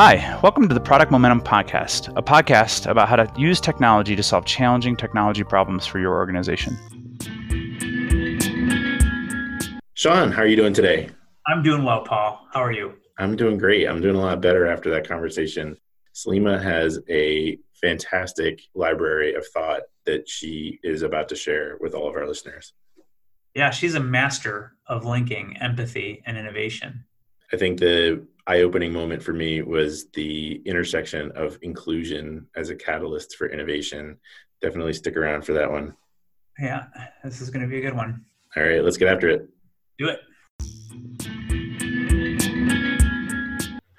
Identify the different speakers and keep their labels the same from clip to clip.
Speaker 1: Hi, welcome to the Product Momentum Podcast, a podcast about how to use technology to solve challenging technology problems for your organization.
Speaker 2: Sean, how are you doing today?
Speaker 3: I'm doing well, Paul. How are you?
Speaker 2: I'm doing great. I'm doing a lot better after that conversation. Salima has a fantastic library of thought that she is about to share with all of our listeners.
Speaker 3: Yeah, she's a master of linking empathy and innovation.
Speaker 2: I think the eye opening moment for me was the intersection of inclusion as a catalyst for innovation. Definitely stick around for that one.
Speaker 3: Yeah, this is going to be a good one.
Speaker 2: All right, let's get after it.
Speaker 3: Do it.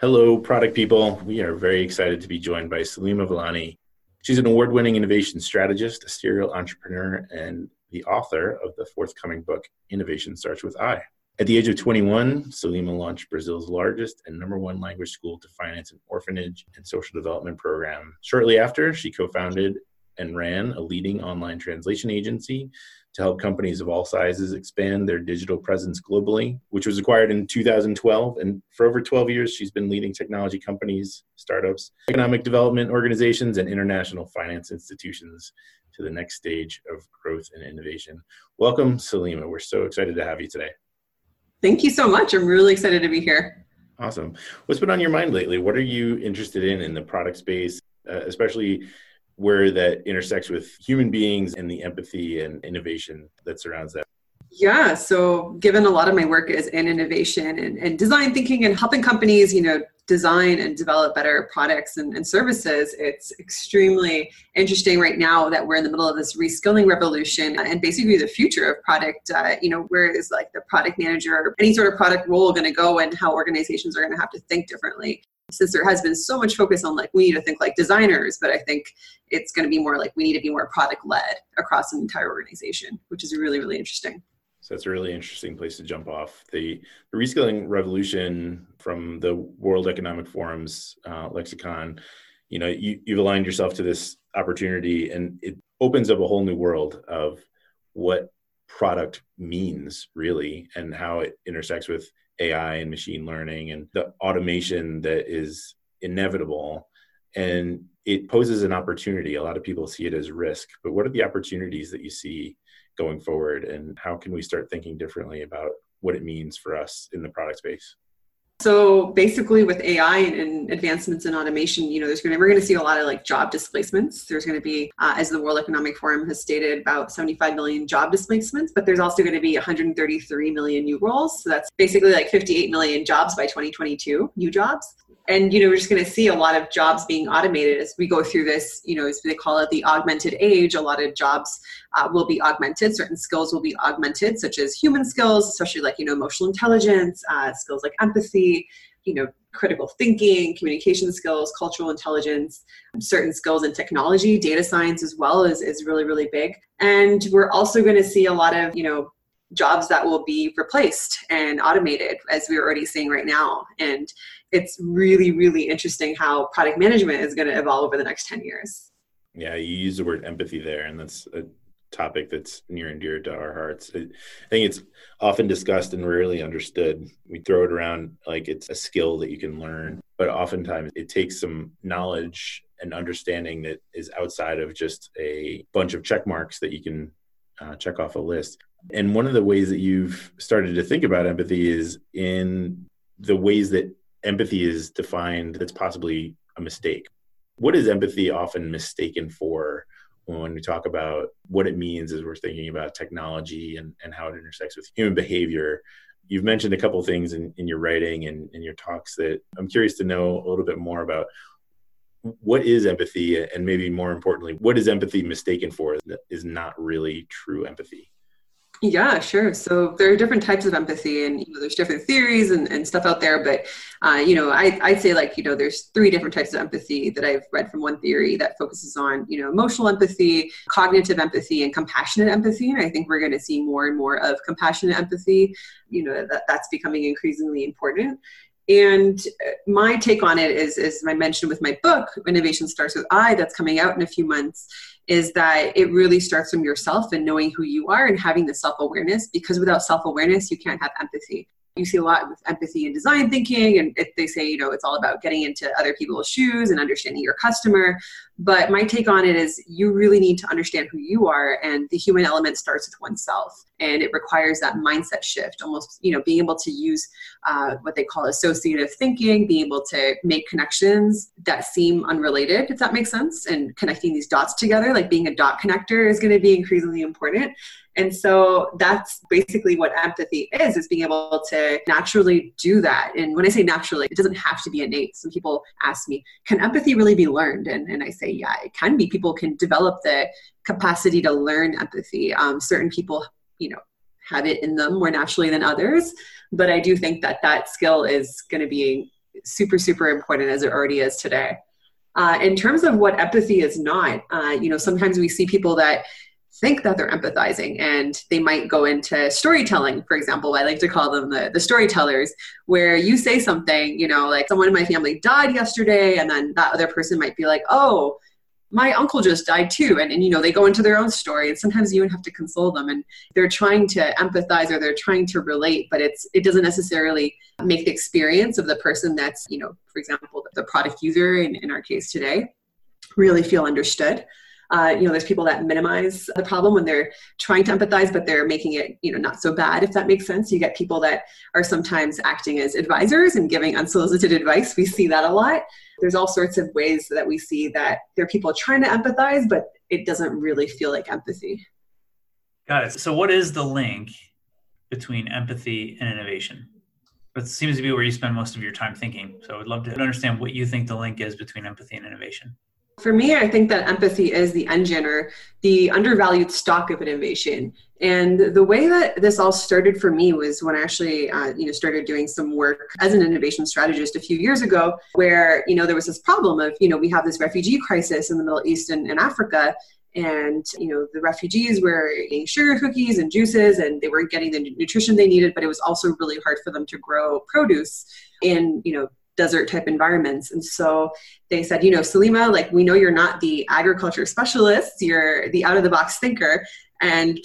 Speaker 2: Hello, product people. We are very excited to be joined by Salima Villani. She's an award winning innovation strategist, a serial entrepreneur, and the author of the forthcoming book, Innovation Starts with I. At the age of 21, Salima launched Brazil's largest and number one language school to finance an orphanage and social development program. Shortly after, she co founded and ran a leading online translation agency to help companies of all sizes expand their digital presence globally, which was acquired in 2012. And for over 12 years, she's been leading technology companies, startups, economic development organizations, and international finance institutions to the next stage of growth and innovation. Welcome, Salima. We're so excited to have you today.
Speaker 4: Thank you so much. I'm really excited to be here.
Speaker 2: Awesome. What's been on your mind lately? What are you interested in in the product space, uh, especially where that intersects with human beings and the empathy and innovation that surrounds that?
Speaker 4: Yeah, so given a lot of my work is in innovation and, and design thinking and helping companies, you know, design and develop better products and, and, services, it's extremely interesting right now that we're in the middle of this reskilling revolution and basically the future of product. Uh, you know, where is like the product manager or any sort of product role going to go and how organizations are going to have to think differently since there has been so much focus on like we need to think like designers but i think it's going to be more like we need to be more product led across an entire organization which is really really interesting
Speaker 2: so that's a really interesting place to jump off the, the reskilling revolution from the world economic forum's uh, lexicon you know you, you've aligned yourself to this opportunity and it opens up a whole new world of what product means really and how it intersects with AI and machine learning and the automation that is inevitable. And it poses an opportunity. A lot of people see it as risk, but what are the opportunities that you see going forward? And how can we start thinking differently about what it means for us in the product space?
Speaker 4: So basically, with AI and, advancements in automation, you know, there's going to we're going to see a lot of like job displacements. There's going to be, uh, as the World Economic Forum has stated, about 75 million job displacements, but there's also going to be 133 million new roles. So that's basically like 58 million jobs by 2022, new jobs and you know we're just going to see a lot of jobs being automated as we go through this you know as they call it the augmented age. A lot of jobs uh, will be augmented. Certain skills will be augmented such as human skills especially like you know emotional intelligence uh, skills like empathy you know critical thinking communication skills cultural intelligence certain skills in technology data science as well is, is really really big. And we're also going to see a lot of you know jobs that will be replaced and automated as we're already seeing right now. And it's really really interesting how product management is going to evolve over the next 10 years.
Speaker 2: Yeah you use the word empathy there and that's a topic that's near and dear to our hearts. I think it's often discussed and rarely understood. We throw it around like it's a skill that you can learn but oftentimes it takes some knowledge and understanding that is outside of just a bunch of check marks that you can uh, check off a list and one of the ways that you've started to think about empathy is in the ways that empathy is defined that's possibly a mistake. What is empathy often mistaken for when we talk about what it means as we're thinking about technology and, and how it intersects with human behavior? You've mentioned a couple things in, in your writing and in your talks that I'm curious to know a little bit more about. What is empathy? And maybe more importantly, what is empathy mistaken for that is not really true empathy?
Speaker 4: Yeah, sure. So there are different types of empathy, and you know, there's different theories and, and stuff out there. But uh, you know, I, I'd say like you know, there's three different types of empathy that I've read from one theory that focuses on you know emotional empathy, cognitive empathy, and compassionate empathy. And I think we're going to see more and more of compassionate empathy. You know, that that's becoming increasingly important. And uh, my take on it is, as I mentioned with my book, Innovation Starts with I, that's coming out in a few months, is that it really starts from yourself and knowing who you are and having the self awareness because without self awareness, you can't have empathy. You see a lot with empathy and design thinking and they say you know it's all about getting into other people's shoes and understanding your customer. But my take on it is you really need to understand who you are and the human element starts with oneself. And it requires that mindset shift almost you know being able to use uh, what they call associative thinking being able to make connections that seem unrelated if that makes sense. And connecting these dots together like being a dot connector is going to be increasingly important and so that's basically what empathy is, is being able to naturally do that. And when I say naturally, it doesn't have to be innate. Some people ask me, can empathy really be learned? And, and I say, yeah, it can be. People can develop the capacity to learn empathy. Um, certain people, you know, have it in them more naturally than others. But I do think that that skill is going to be super, super important as it already is today. Uh, in terms of what empathy is not, uh, you know, sometimes we see people that think that they're empathizing and they might go into storytelling for example i like to call them the, the storytellers where you say something you know like someone in my family died yesterday and then that other person might be like oh my uncle just died too. And, and you know they go into their own story and sometimes you even have to console them and they're trying to empathize or they're trying to relate but it's it doesn't necessarily make the experience of the person that's you know for example the product user in, in our case today really feel understood uh, you know, there's people that minimize the problem when they're trying to empathize, but they're making it, you know, not so bad, if that makes sense. You get people that are sometimes acting as advisors and giving unsolicited advice. We see that a lot. There's all sorts of ways that we see that there are people trying to empathize, but it doesn't really feel like empathy.
Speaker 3: Got it. So, what is the link between empathy and innovation? That seems to be where you spend most of your time thinking. So, I would love to understand what you think the link is between empathy and innovation.
Speaker 4: For me, I think that empathy is the engine or the undervalued stock of innovation. And the way that this all started for me was when I actually, uh, you know, started doing some work as an innovation strategist a few years ago, where you know there was this problem of, you know, we have this refugee crisis in the Middle East and, and Africa, and you know the refugees were eating sugar cookies and juices, and they weren't getting the nutrition they needed, but it was also really hard for them to grow produce in you know desert type environments. And so they said, you know, Salima, like we know you're not the agriculture specialist, you're the out of the box thinker. And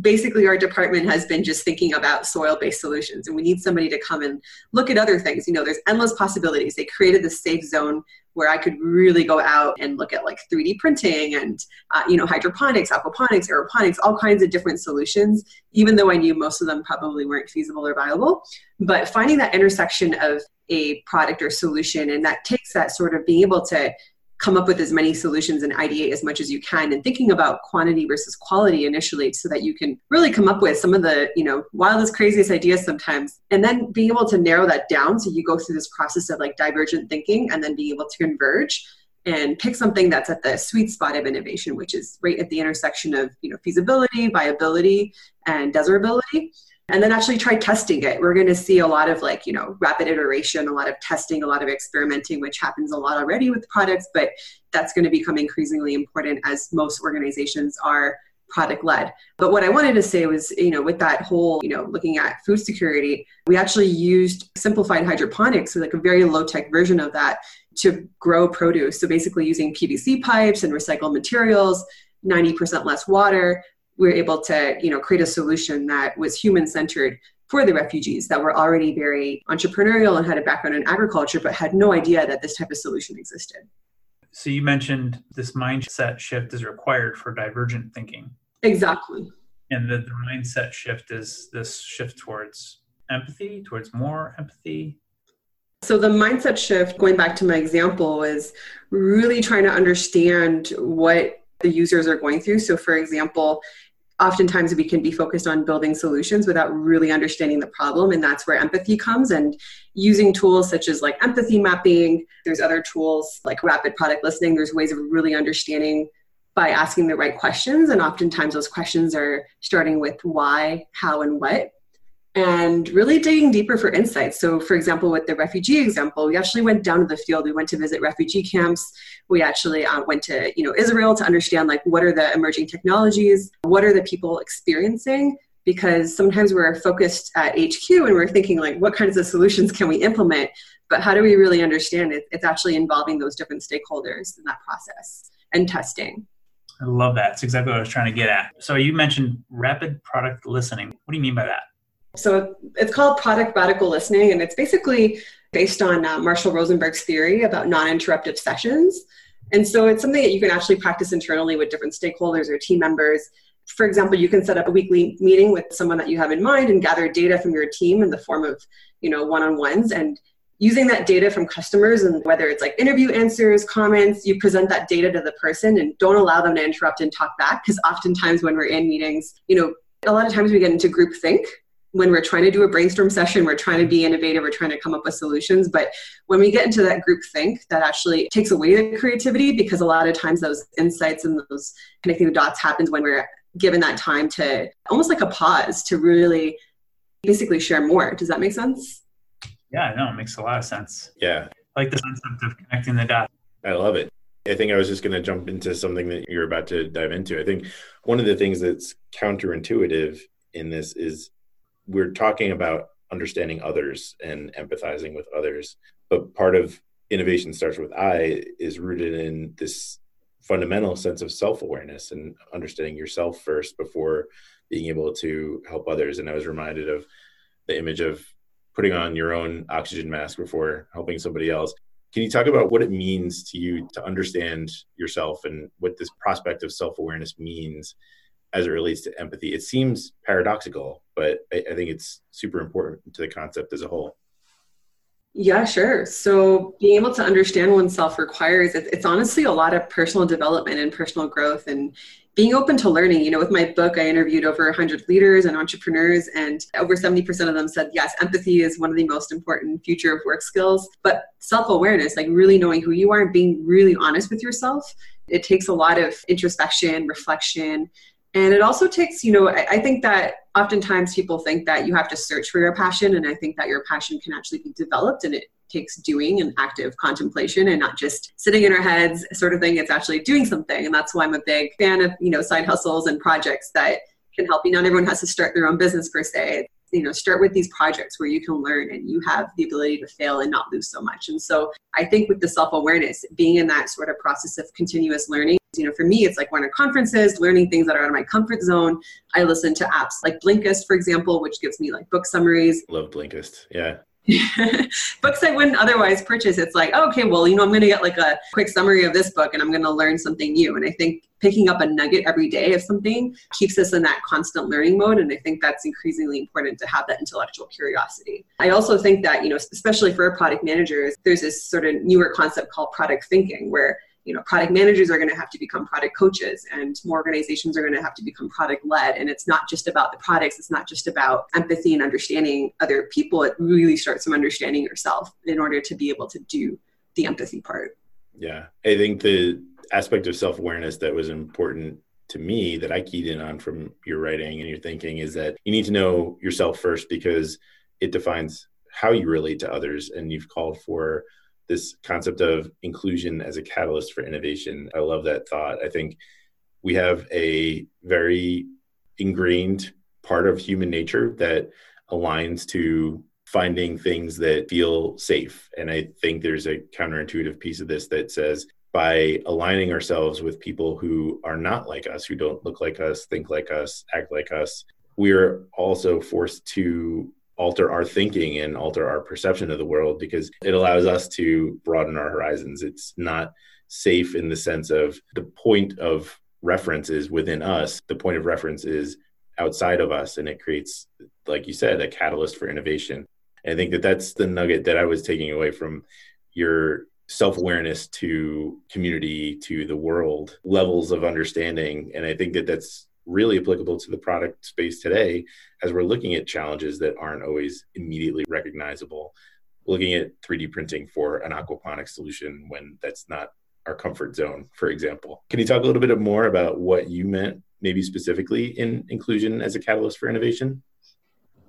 Speaker 4: basically our department has been just thinking about soil based solutions and we need somebody to come and look at other things you know there's endless possibilities they created the safe zone where i could really go out and look at like 3d printing and uh, you know hydroponics aquaponics aeroponics all kinds of different solutions even though i knew most of them probably weren't feasible or viable but finding that intersection of a product or solution and that takes that sort of being able to come up with as many solutions and ideate as much as you can and thinking about quantity versus quality initially so that you can really come up with some of the you know wildest craziest ideas sometimes. And then being able to narrow that down so you go through this process of like divergent thinking and then being able to converge and pick something that's at the sweet spot of innovation which is right at the intersection of you know feasibility viability and desirability and then actually try testing it. We're going to see a lot of like, you know, rapid iteration, a lot of testing, a lot of experimenting, which happens a lot already with products, but that's going to become increasingly important as most organizations are product led. But what I wanted to say was, you know, with that whole, you know, looking at food security, we actually used simplified hydroponics, so like a very low tech version of that to grow produce. So basically using PVC pipes and recycled materials, 90% less water, we were able to you know create a solution that was human centered for the refugees that were already very entrepreneurial and had a background in agriculture but had no idea that this type of solution existed.
Speaker 3: So you mentioned this mindset shift is required for divergent thinking.
Speaker 4: Exactly.
Speaker 3: And the, the mindset shift is this shift towards empathy towards more empathy.
Speaker 4: So the mindset shift going back to my example is really trying to understand what the users are going through. So for example oftentimes we can be focused on building solutions without really understanding the problem and that's where empathy comes. And using tools such as like empathy mapping there's other tools like rapid product listening. There's ways of really understanding by asking the right questions and oftentimes those questions are starting with why how and what and really digging deeper for insights. So, for example, with the refugee example, we actually went down to the field. We went to visit refugee camps. We actually uh, went to you know Israel to understand like what are the emerging technologies, what are the people experiencing. Because sometimes we're focused at HQ and we're thinking like, what kinds of solutions can we implement? But how do we really understand it? It's actually involving those different stakeholders in that process and testing.
Speaker 3: I love that. It's exactly what I was trying to get at. So you mentioned rapid product listening. What do you mean by that?
Speaker 4: So it's called product radical listening, and it's basically based on uh, Marshall Rosenberg's theory about non interruptive sessions. And so it's something that you can actually practice internally with different stakeholders or team members. For example, you can set up a weekly meeting with someone that you have in mind and gather data from your team in the form of, you know, one-on-ones and using that data from customers and whether it's like interview answers, comments, you present that data to the person and don't allow them to interrupt and talk back because oftentimes when we're in meetings, you know, a lot of times we get into group think when we're trying to do a brainstorm session, we're trying to be innovative, we're trying to come up with solutions. But when we get into that group think, that actually takes away the creativity because a lot of times those insights and those connecting the dots happens when we're given that time to almost like a pause to really basically share more. Does that make sense?
Speaker 3: Yeah, no, it makes a lot of sense.
Speaker 2: Yeah.
Speaker 3: I like the concept of connecting the dots.
Speaker 2: I love it. I think I was just going to jump into something that you're about to dive into. I think one of the things that's counterintuitive in this is we're talking about understanding others and empathizing with others but part of innovation starts with i is rooted in this fundamental sense of self-awareness and understanding yourself first before being able to help others. And i was reminded of the image of putting on your own oxygen mask before helping somebody else. Can you talk about what it means to you to understand yourself and what this prospect of self-awareness means as it relates to empathy. It seems paradoxical, but I, I think it's super important to the concept as a whole.
Speaker 4: Yeah, sure. So being able to understand oneself requires it's honestly a lot of personal development and personal growth and being open to learning. You know, with my book, I interviewed over 100 leaders and entrepreneurs, and over 70% of them said, yes, empathy is one of the most important future of work skills. But self awareness, like really knowing who you are and being really honest with yourself, it takes a lot of introspection, reflection, and it also takes, you know, I, I, think that oftentimes people think that you have to search for your passion. And I think that your passion can actually be developed and it takes doing and active contemplation and not just sitting in our heads sort of thing. It's actually doing something. And that's why I'm a big fan of, you know, side hustles and projects that can help you. Not everyone has to start their own business per se you know start with these projects where you can learn and you have the ability to fail and not lose so much. And so i think with the self-awareness being in that sort of process of continuous learning you know for me it's like going to conferences learning things that are out of my comfort zone. I listen to apps like blinkist for example which gives me like book summaries.
Speaker 2: Love blinkist. Yeah
Speaker 4: books I wouldn't otherwise purchase. It's like, oh, okay, well, you know, I'm going to get like a quick summary of this book and I'm going to learn something new. And I think picking up a nugget every day of something keeps us in that constant learning mode. And I think that's increasingly important to have that intellectual curiosity. I also think that, you know, especially for product managers, there's this sort of newer concept called product thinking where you know product managers are going to have to become product coaches and more organizations are going to have to become product led. And it's not just about the products it's not just about empathy and understanding other people. It really starts from understanding yourself in order to be able to do the empathy part.
Speaker 2: Yeah. I think the aspect of self-awareness that was important to me that i keyed in on from your writing and your thinking is that you need to know yourself first because it defines how you relate to others. And you've called for this concept of inclusion as a catalyst for innovation. I love that thought. I think we have a very ingrained part of human nature that aligns to finding things that feel safe. And I think there's a counterintuitive piece of this that says by aligning ourselves with people who are not like us, who don't look like us, think like us, act like us, we're also forced to alter our thinking and alter our perception of the world because it allows us to broaden our horizons. It's not safe in the sense of the point of reference is within us, the point of reference is outside of us, and it creates, like you said, a catalyst for innovation. And I think that that's the nugget that I was taking away from your self awareness to community, to the world, levels of understanding. And I think that that's really applicable to the product space today as we're looking at challenges that aren't always immediately recognizable. Looking at 3d printing for an aquaponics solution when that's not our comfort zone for example. Can you talk a little bit more about what you meant maybe specifically in inclusion as a catalyst for innovation?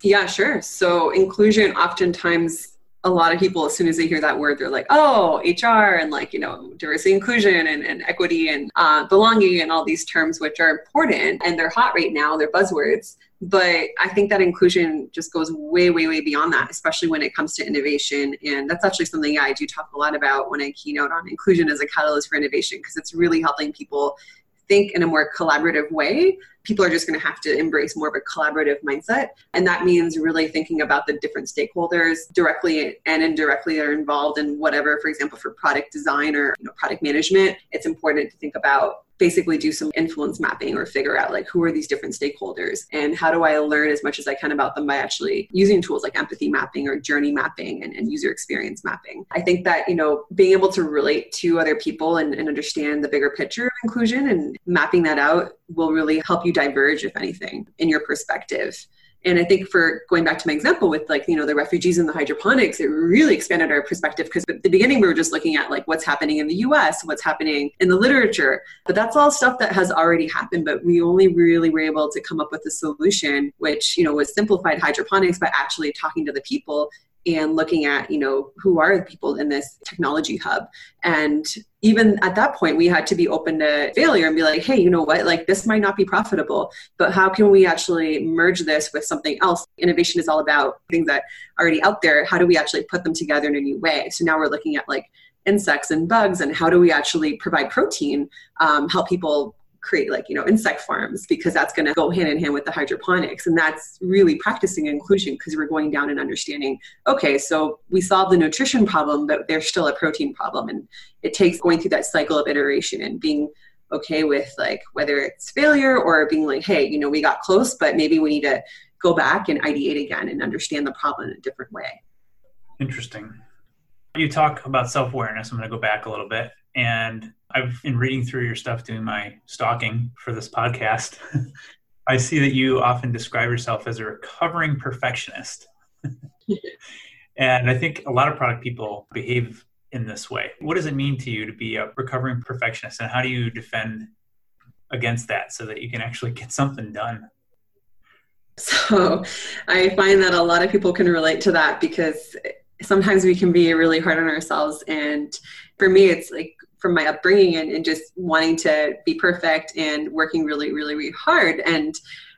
Speaker 4: Yeah sure. So inclusion oftentimes a lot of people, as soon as they hear that word, they're like, oh, HR and like, you know, diversity, inclusion and, and equity and uh, belonging and all these terms, which are important and they're hot right now, they're buzzwords. But I think that inclusion just goes way, way, way beyond that, especially when it comes to innovation. And that's actually something I do talk a lot about when I keynote on inclusion as a catalyst for innovation, because it's really helping people think in a more collaborative way, people are just going to have to embrace more of a collaborative mindset. And that means really thinking about the different stakeholders directly and indirectly that are involved in whatever, for example, for product design or you know, product management, it's important to think about basically do some influence mapping or figure out like who are these different stakeholders and how do I learn as much as I can about them by actually using tools like empathy mapping or journey mapping and, and user experience mapping. I think that, you know, being able to relate to other people and, and understand the bigger picture of inclusion and mapping that out will really help you diverge, if anything, in your perspective and i think for going back to my example with like you know the refugees and the hydroponics it really expanded our perspective because at the beginning we were just looking at like what's happening in the us what's happening in the literature. But that's all stuff that has already happened but we only really were able to come up with a solution which you know was simplified hydroponics by actually talking to the people and looking at you know who are the people in this technology hub. And even at that point we had to be open to failure and be like hey you know what? Like this might not be profitable but how can we actually merge this with something else? Innovation is all about things that are already out there. How do we actually put them together in a new way? So now we're looking at like insects and bugs and how do we actually provide protein um, help people create like you know insect farms because that's going to go hand in hand with the hydroponics. And that's really practicing inclusion because we're going down and understanding okay so we solved the nutrition problem but there's still a protein problem. And it takes going through that cycle of iteration and being okay with like whether it's failure or being like hey you know we got close but maybe we need to go back and ideate again and understand the problem in a different way.
Speaker 3: Interesting. You talk about self-awareness. I'm going to go back a little bit and I've been reading through your stuff, doing my stalking for this podcast. I see that you often describe yourself as a recovering perfectionist. and I think a lot of product people behave in this way. What does it mean to you to be a recovering perfectionist, and how do you defend against that so that you can actually get something done?
Speaker 4: So I find that a lot of people can relate to that because sometimes we can be really hard on ourselves. And for me, it's like from my upbringing and, and just wanting to be perfect and working really, really, really hard and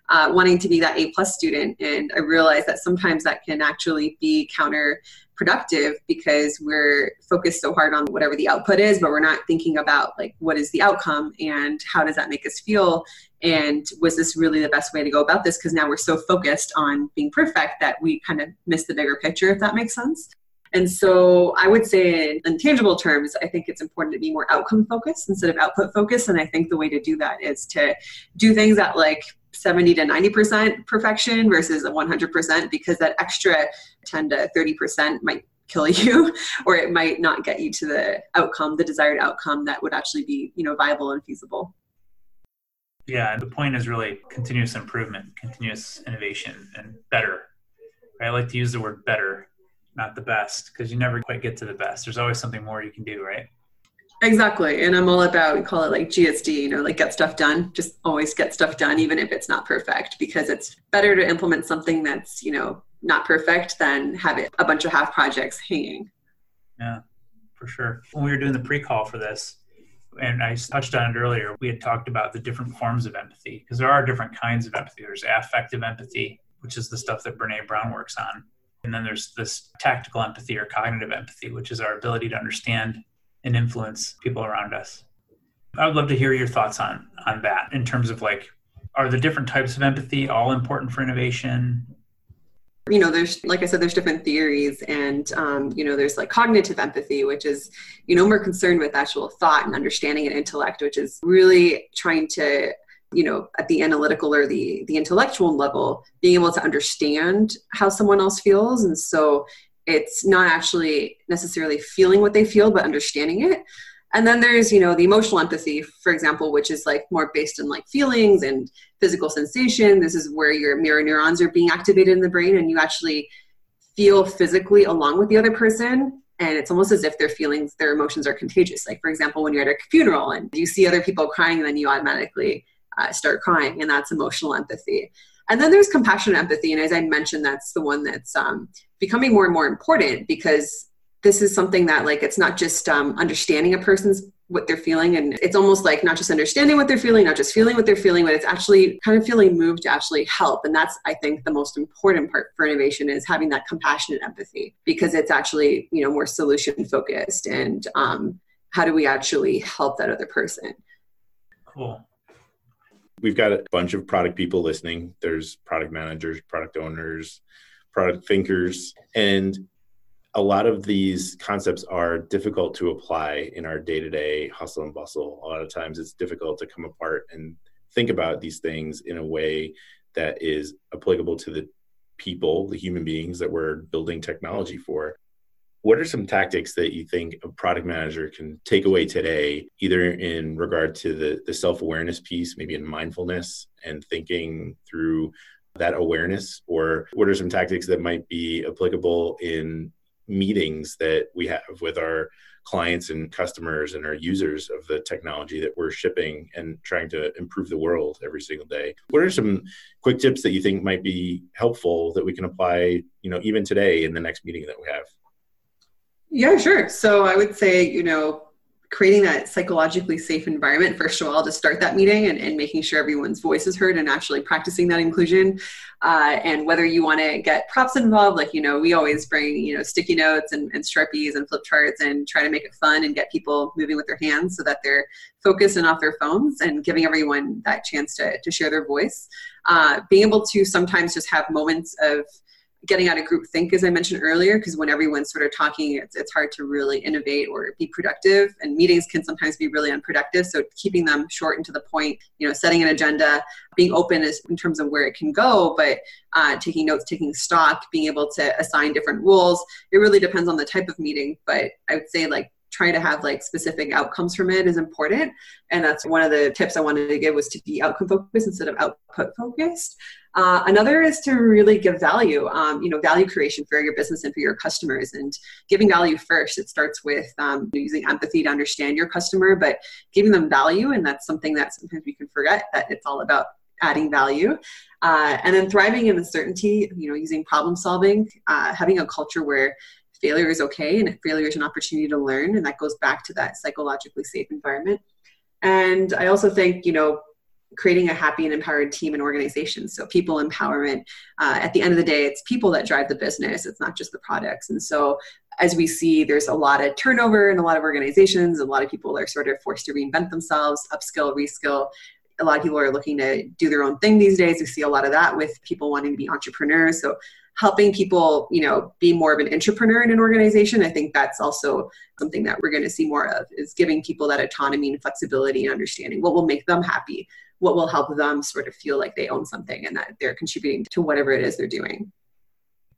Speaker 4: uh, wanting to be that A plus student. And I realized that sometimes that can actually be counterproductive because we're focused so hard on whatever the output is, but we're not thinking about like what is the outcome and how does that make us feel and was this really the best way to go about this because now we're so focused on being perfect that we kind of miss the bigger picture if that makes sense and so I would say in tangible terms, I think it's important to be more outcome focused instead of output focused. And I think the way to do that is to do things at like 70 to 90% perfection versus a 100% because that extra 10 to 30% might kill you or it might not get you to the outcome, the desired outcome that would actually be, you know, viable and feasible.
Speaker 3: Yeah, the point is really continuous improvement, continuous innovation and better. I like to use the word better not the best because you never quite get to the best. There's always something more you can do, right?
Speaker 4: Exactly. And I'm all about, we call it like GSD, you know, like get stuff done. Just always get stuff done, even if it's not perfect, because it's better to implement something that's, you know, not perfect than have it a bunch of half projects hanging.
Speaker 3: Yeah, for sure. When we were doing the pre call for this, and I touched on it earlier, we had talked about the different forms of empathy because there are different kinds of empathy. There's affective empathy, which is the stuff that Brene Brown works on. And then there's this tactical empathy or cognitive empathy, which is our ability to understand and influence people around us. I would love to hear your thoughts on on that in terms of like, are the different types of empathy all important for innovation?
Speaker 4: You know there's like i said there's different theories and um, you know there's like cognitive empathy which is you know more concerned with actual thought and understanding and intellect which is really trying to you know at the analytical or the the intellectual level being able to understand how someone else feels. And so it's not actually necessarily feeling what they feel but understanding it and then there's you know the emotional empathy for example which is like more based on like feelings and physical sensation. This is where your mirror neurons are being activated in the brain and you actually feel physically along with the other person. And it's almost as if their feelings their emotions are contagious. Like for example when you're at a funeral and you see other people crying and then you automatically uh, start crying, and that's emotional empathy. And then there's compassionate empathy, and as I mentioned, that's the one that's um, becoming more and more important because this is something that like it's not just um, understanding a person's what they're feeling and it's almost like not just understanding what they're feeling not just feeling what they're feeling but it's actually kind of feeling moved to actually help. And that's i think the most important part for innovation is having that compassionate empathy because it's actually you know more solution focused and um, how do we actually help that other person?
Speaker 3: Cool.
Speaker 2: We've got a bunch of product people listening. There's product managers, product owners, product thinkers, and a lot of these concepts are difficult to apply in our day-to-day hustle and bustle. A lot of times it's difficult to come apart and think about these things in a way that is applicable to the people, the human beings that we're building technology for. What are some tactics that you think a product manager can take away today, either in regard to the, the self awareness piece, maybe in mindfulness and thinking through that awareness? Or what are some tactics that might be applicable in meetings that we have with our clients and customers and our users of the technology that we're shipping and trying to improve the world every single day. What are some quick tips that you think might be helpful that we can apply, you know, even today in the next meeting that we have?
Speaker 4: Yeah, sure. So I would say, you know, creating that psychologically safe environment first of all to start that meeting and, and making sure everyone's voice is heard and actually practicing that inclusion. Uh, and whether you want to get props involved like you know we always bring you know sticky notes and, and sharpies and flip charts and try to make it fun and get people moving with their hands so that they're focused and off their phones and giving everyone that chance to, to share their voice. Uh, being able to sometimes just have moments of getting out of group think as i mentioned earlier because when everyone's sort of talking it's, it's hard to really innovate or be productive and meetings can sometimes be really unproductive. So keeping them short and to the point you know setting an agenda being open is in terms of where it can go but uh, taking notes taking stock being able to assign different rules it really depends on the type of meeting. But i would say like trying to have like specific outcomes from it is important. And that's one of the tips i wanted to give was to be outcome focused instead of output focused. Uh, another is to really give value um, you know value creation for your business and for your customers. And giving value first it starts with um, using empathy to understand your customer but giving them value and that's something that sometimes we can forget that it's all about adding value. Uh, and then thriving in uncertainty you know using problem solving uh, having a culture where failure is okay and failure is an opportunity to learn and that goes back to that psychologically safe environment. And i also think you know creating a happy and empowered team and organization. So people empowerment uh, at the end of the day it's people that drive the business. It's not just the products. And so as we see there's a lot of turnover in a lot of organizations. A lot of people are sort of forced to reinvent themselves upskill reskill. A lot of people are looking to do their own thing these days. We see a lot of that with people wanting to be entrepreneurs. So helping people you know be more of an entrepreneur in an organization i think that's also something that we're going to see more of is giving people that autonomy and flexibility and understanding what will make them happy what will help them sort of feel like they own something and that they're contributing to whatever it is they're doing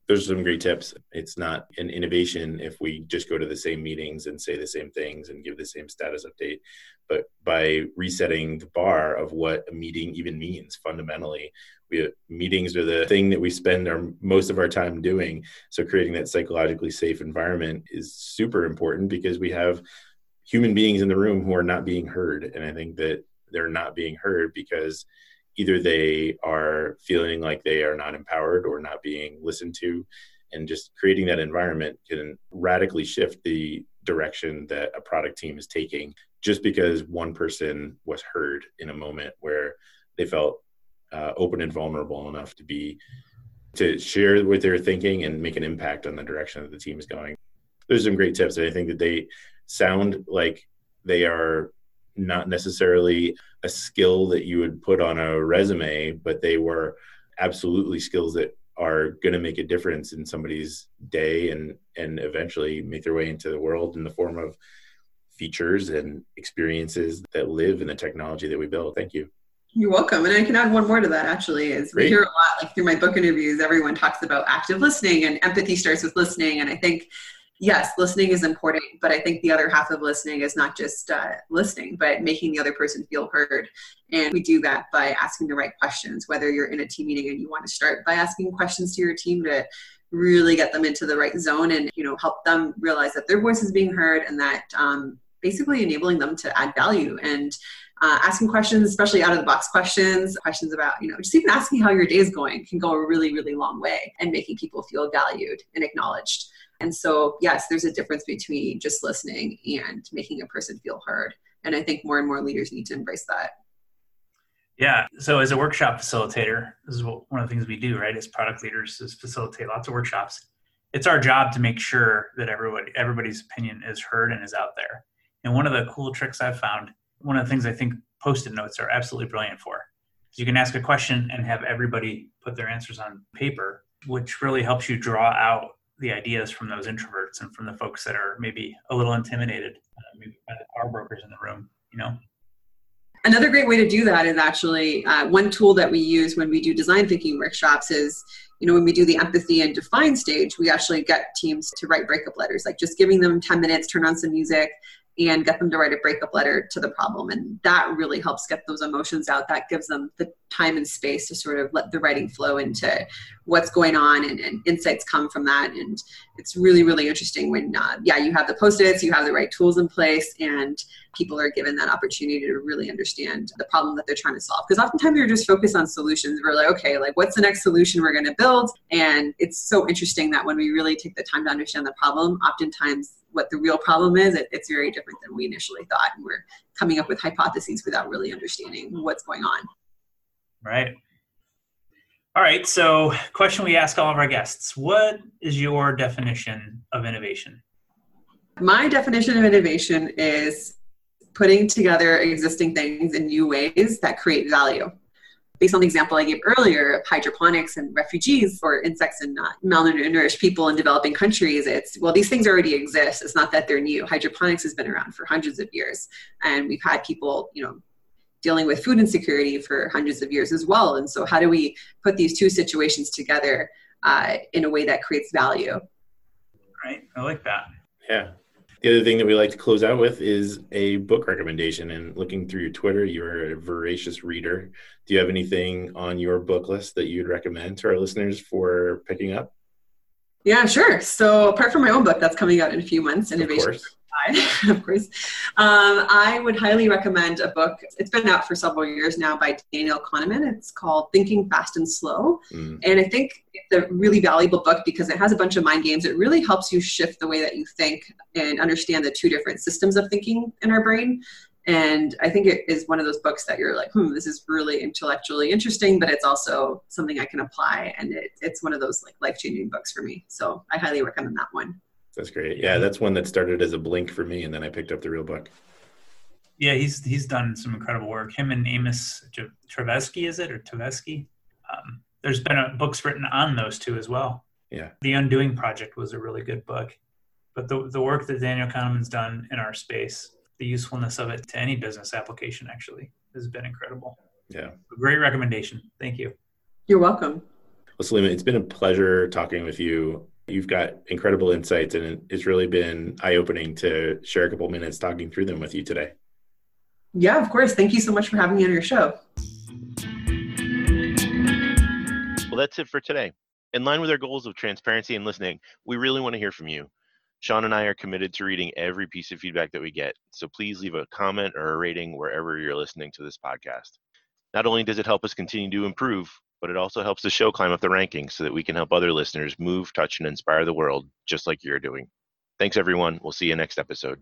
Speaker 2: those are some great tips. It's not an innovation if we just go to the same meetings and say the same things and give the same status update. But by resetting the bar of what a meeting even means fundamentally, we meetings are the thing that we spend our most of our time doing. So creating that psychologically safe environment is super important because we have human beings in the room who are not being heard. And I think that they're not being heard because either they are feeling like they are not empowered or not being listened to and just creating that environment can radically shift the direction that a product team is taking just because one person was heard in a moment where they felt uh, open and vulnerable enough to be to share what they're thinking and make an impact on the direction that the team is going. There's some great tips and i think that they sound like they are not necessarily a skill that you would put on a resume, but they were absolutely skills that are going to make a difference in somebody's day and and eventually make their way into the world in the form of features and experiences that live in the technology that we build. Thank you.
Speaker 4: You're welcome. And I can add one more to that actually is Great. we hear a lot like through my book interviews, everyone talks about active listening and empathy starts with listening. And I think yes, listening is important, but I think the other half of listening is not just uh, listening, but making the other person feel heard. And we do that by asking the right questions, whether you're in a team meeting and you want to start by asking questions to your team to really get them into the right zone and you know help them realize that their voice is being heard and that um, basically enabling them to add value and uh, asking questions, especially out of the box questions, questions about, you know, just even asking how your day is going can go a really, really long way and making people feel valued and acknowledged. And so, yes, there's a difference between just listening and making a person feel heard. And I think more and more leaders need to embrace that.
Speaker 3: Yeah. So, as a workshop facilitator, this is what, one of the things we do, right? As product leaders, is facilitate lots of workshops. It's our job to make sure that everybody, everybody's opinion is heard and is out there. And one of the cool tricks I've found, one of the things I think post-it notes are absolutely brilliant for, is You can ask a question and have everybody put their answers on paper, which really helps you draw out the ideas from those introverts and from the folks that are maybe a little intimidated, uh, maybe by the power brokers in the room, you know?
Speaker 4: Another great way to do that is actually uh, one tool that we use when we do design thinking workshops is, you know, when we do the empathy and define stage, we actually get teams to write breakup letters, like just giving them 10 minutes, turn on some music, and get them to write a breakup letter to the problem. And that really helps get those emotions out. That gives them the time and space to sort of let the writing flow into what's going on and, and insights come from that. And it's really, really interesting when, uh, yeah, you have the post its, you have the right tools in place, and people are given that opportunity to really understand the problem that they're trying to solve. Because oftentimes we're just focused on solutions. We're like, okay, like what's the next solution we're going to build? And it's so interesting that when we really take the time to understand the problem, oftentimes what the real problem is, it, it's very different than we initially thought. And we're coming up with hypotheses without really understanding what's going on.
Speaker 3: Right. All right. So, question we ask all of our guests What is your definition of innovation?
Speaker 4: My definition of innovation is putting together existing things in new ways that create value based on the example I gave earlier of hydroponics and refugees or insects and uh, malnourished people in developing countries, it's well, these things already exist. It's not that they're new. Hydroponics has been around for hundreds of years, and we've had people, you know, dealing with food insecurity for hundreds of years as well. And so, how do we put these two situations together uh, in a way that creates value?
Speaker 3: Right. I like that.
Speaker 2: Yeah. The other thing that we like to close out with is a book recommendation. And looking through your Twitter, you're a voracious reader. Do you have anything on your book list that you'd recommend to our listeners for picking up?
Speaker 4: Yeah, sure. So apart from my own book that's coming out in a few months, Innovation of course. Um, I would highly recommend a book. It's been out for several years now by Daniel Kahneman. It's called Thinking Fast and Slow. Mm. And I think it's a really valuable book because it has a bunch of mind games. It really helps you shift the way that you think and understand the two different systems of thinking in our brain. And I think it is one of those books that you're like, hmm, this is really intellectually interesting, but it's also something I can apply. And it, it's one of those like life changing books for me. So I highly recommend that one.
Speaker 2: That's great. Yeah, that's one that started as a blink for me, and then I picked up the real book.
Speaker 3: Yeah, he's he's done some incredible work. Him and Amos Tversky, is it or Tversky? Um, there's been a, books written on those two as well.
Speaker 2: Yeah,
Speaker 3: The Undoing Project was a really good book, but the the work that Daniel Kahneman's done in our space, the usefulness of it to any business application, actually, has been incredible.
Speaker 2: Yeah,
Speaker 3: a great recommendation. Thank you.
Speaker 4: You're welcome.
Speaker 2: Well, Salima, it's been a pleasure talking with you. You've got incredible insights, and it's really been eye opening to share a couple minutes talking through them with you today.
Speaker 4: Yeah, of course. Thank you so much for having me on your show.
Speaker 5: Well, that's it for today. In line with our goals of transparency and listening, we really want to hear from you. Sean and I are committed to reading every piece of feedback that we get, so please leave a comment or a rating wherever you're listening to this podcast. Not only does it help us continue to improve, but it also helps the show climb up the rankings so that we can help other listeners move, touch, and inspire the world just like you're doing. Thanks, everyone. We'll see you next episode.